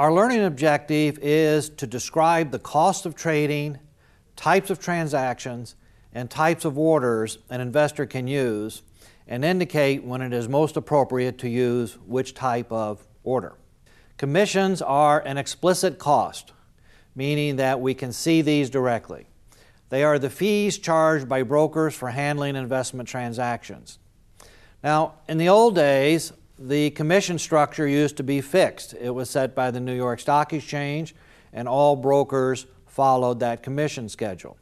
Our learning objective is to describe the cost of trading, types of transactions, and types of orders an investor can use and indicate when it is most appropriate to use which type of order. Commissions are an explicit cost, meaning that we can see these directly. They are the fees charged by brokers for handling investment transactions. Now, in the old days, the commission structure used to be fixed. It was set by the New York Stock Exchange, and all brokers followed that commission schedule.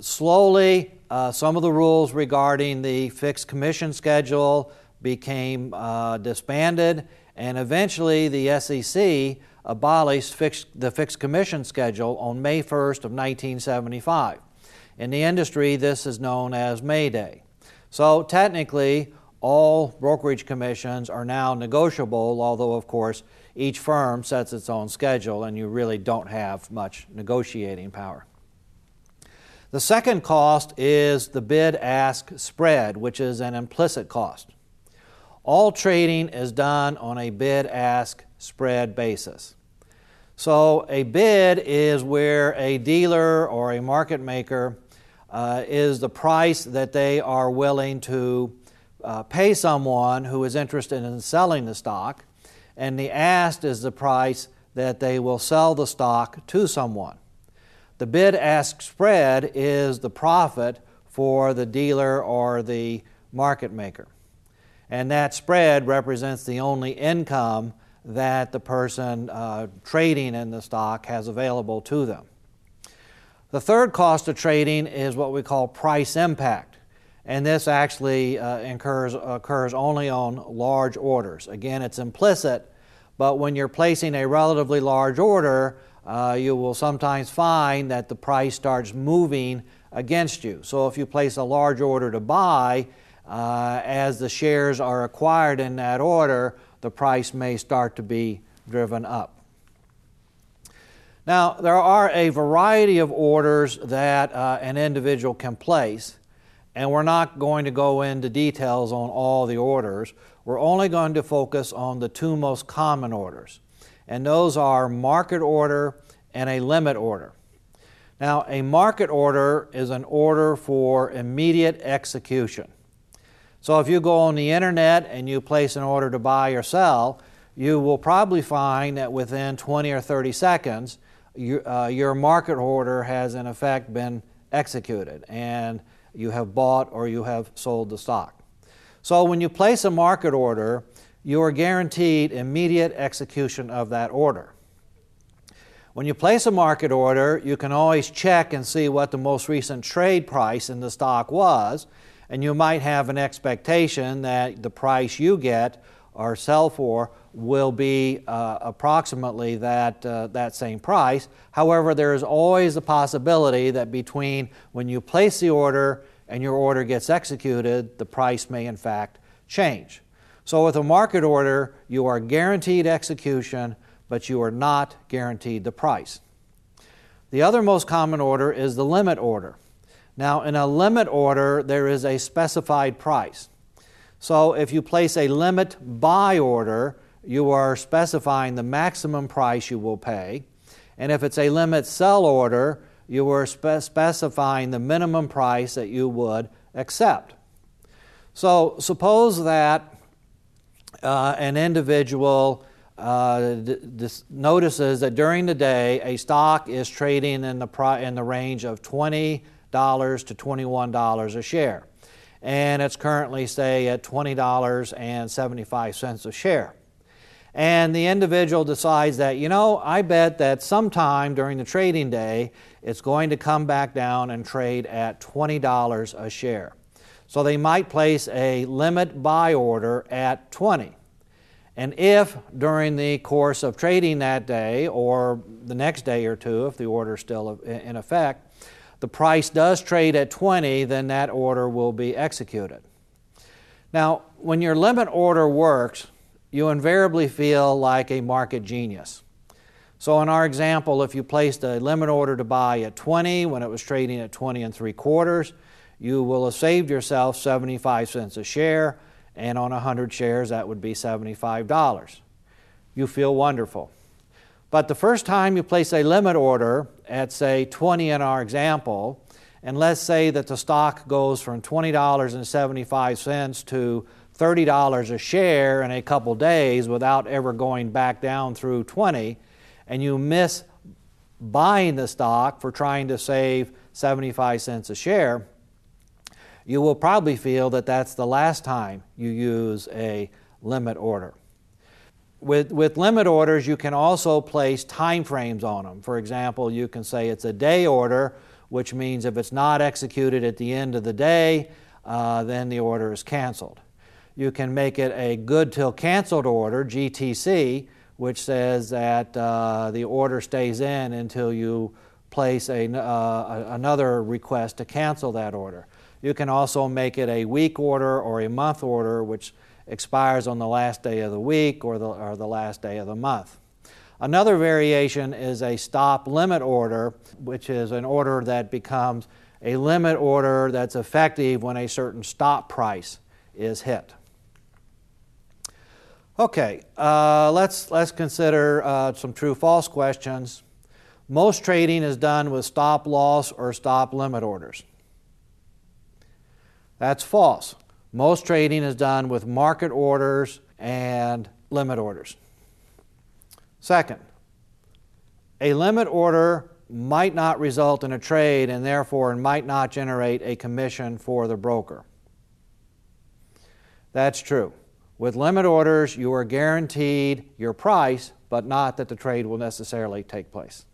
Slowly, uh, some of the rules regarding the fixed commission schedule became uh, disbanded, and eventually the SEC abolished fixed, the fixed commission schedule on May 1st of 1975. In the industry, this is known as May Day. So technically, all brokerage commissions are now negotiable, although, of course, each firm sets its own schedule and you really don't have much negotiating power. The second cost is the bid ask spread, which is an implicit cost. All trading is done on a bid ask spread basis. So, a bid is where a dealer or a market maker uh, is the price that they are willing to uh, pay someone who is interested in selling the stock, and the ask is the price that they will sell the stock to someone. The bid ask spread is the profit for the dealer or the market maker. And that spread represents the only income that the person uh, trading in the stock has available to them. The third cost of trading is what we call price impact and this actually uh, incurs, occurs only on large orders. Again, it's implicit, but when you're placing a relatively large order, uh, you will sometimes find that the price starts moving against you. So if you place a large order to buy, uh, as the shares are acquired in that order, the price may start to be driven up. Now, there are a variety of orders that uh, an individual can place. And we're not going to go into details on all the orders. We're only going to focus on the two most common orders. And those are market order and a limit order. Now, a market order is an order for immediate execution. So if you go on the internet and you place an order to buy or sell, you will probably find that within 20 or 30 seconds, you, uh, your market order has in effect been executed. And you have bought or you have sold the stock. So when you place a market order, you are guaranteed immediate execution of that order. When you place a market order, you can always check and see what the most recent trade price in the stock was, and you might have an expectation that the price you get or sell for will be uh, approximately that, uh, that same price. However, there is always a possibility that between when you place the order and your order gets executed, the price may in fact change. So, with a market order, you are guaranteed execution, but you are not guaranteed the price. The other most common order is the limit order. Now, in a limit order, there is a specified price. So, if you place a limit buy order, you are specifying the maximum price you will pay. And if it's a limit sell order, you are spe- specifying the minimum price that you would accept. So, suppose that uh, an individual uh, d- notices that during the day a stock is trading in the, pri- in the range of $20 to $21 a share. And it's currently, say, at $20.75 a share and the individual decides that, you know, I bet that sometime during the trading day it's going to come back down and trade at $20 a share. So they might place a limit buy order at 20. And if during the course of trading that day or the next day or two, if the order is still in effect, the price does trade at 20, then that order will be executed. Now, when your limit order works, you invariably feel like a market genius. So, in our example, if you placed a limit order to buy at 20 when it was trading at 20 and three quarters, you will have saved yourself 75 cents a share, and on 100 shares, that would be $75. You feel wonderful. But the first time you place a limit order at, say, 20 in our example, and let's say that the stock goes from $20.75 to $30 a share in a couple days without ever going back down through 20, and you miss buying the stock for trying to save 75 cents a share, you will probably feel that that's the last time you use a limit order. With, with limit orders, you can also place time frames on them. For example, you can say it's a day order, which means if it's not executed at the end of the day, uh, then the order is canceled. You can make it a good till canceled order, GTC, which says that uh, the order stays in until you place a, uh, another request to cancel that order. You can also make it a week order or a month order, which expires on the last day of the week or the, or the last day of the month. Another variation is a stop limit order, which is an order that becomes a limit order that's effective when a certain stop price is hit. Okay, uh, let's, let's consider uh, some true false questions. Most trading is done with stop loss or stop limit orders. That's false. Most trading is done with market orders and limit orders. Second, a limit order might not result in a trade and therefore might not generate a commission for the broker. That's true. With limit orders, you are guaranteed your price, but not that the trade will necessarily take place.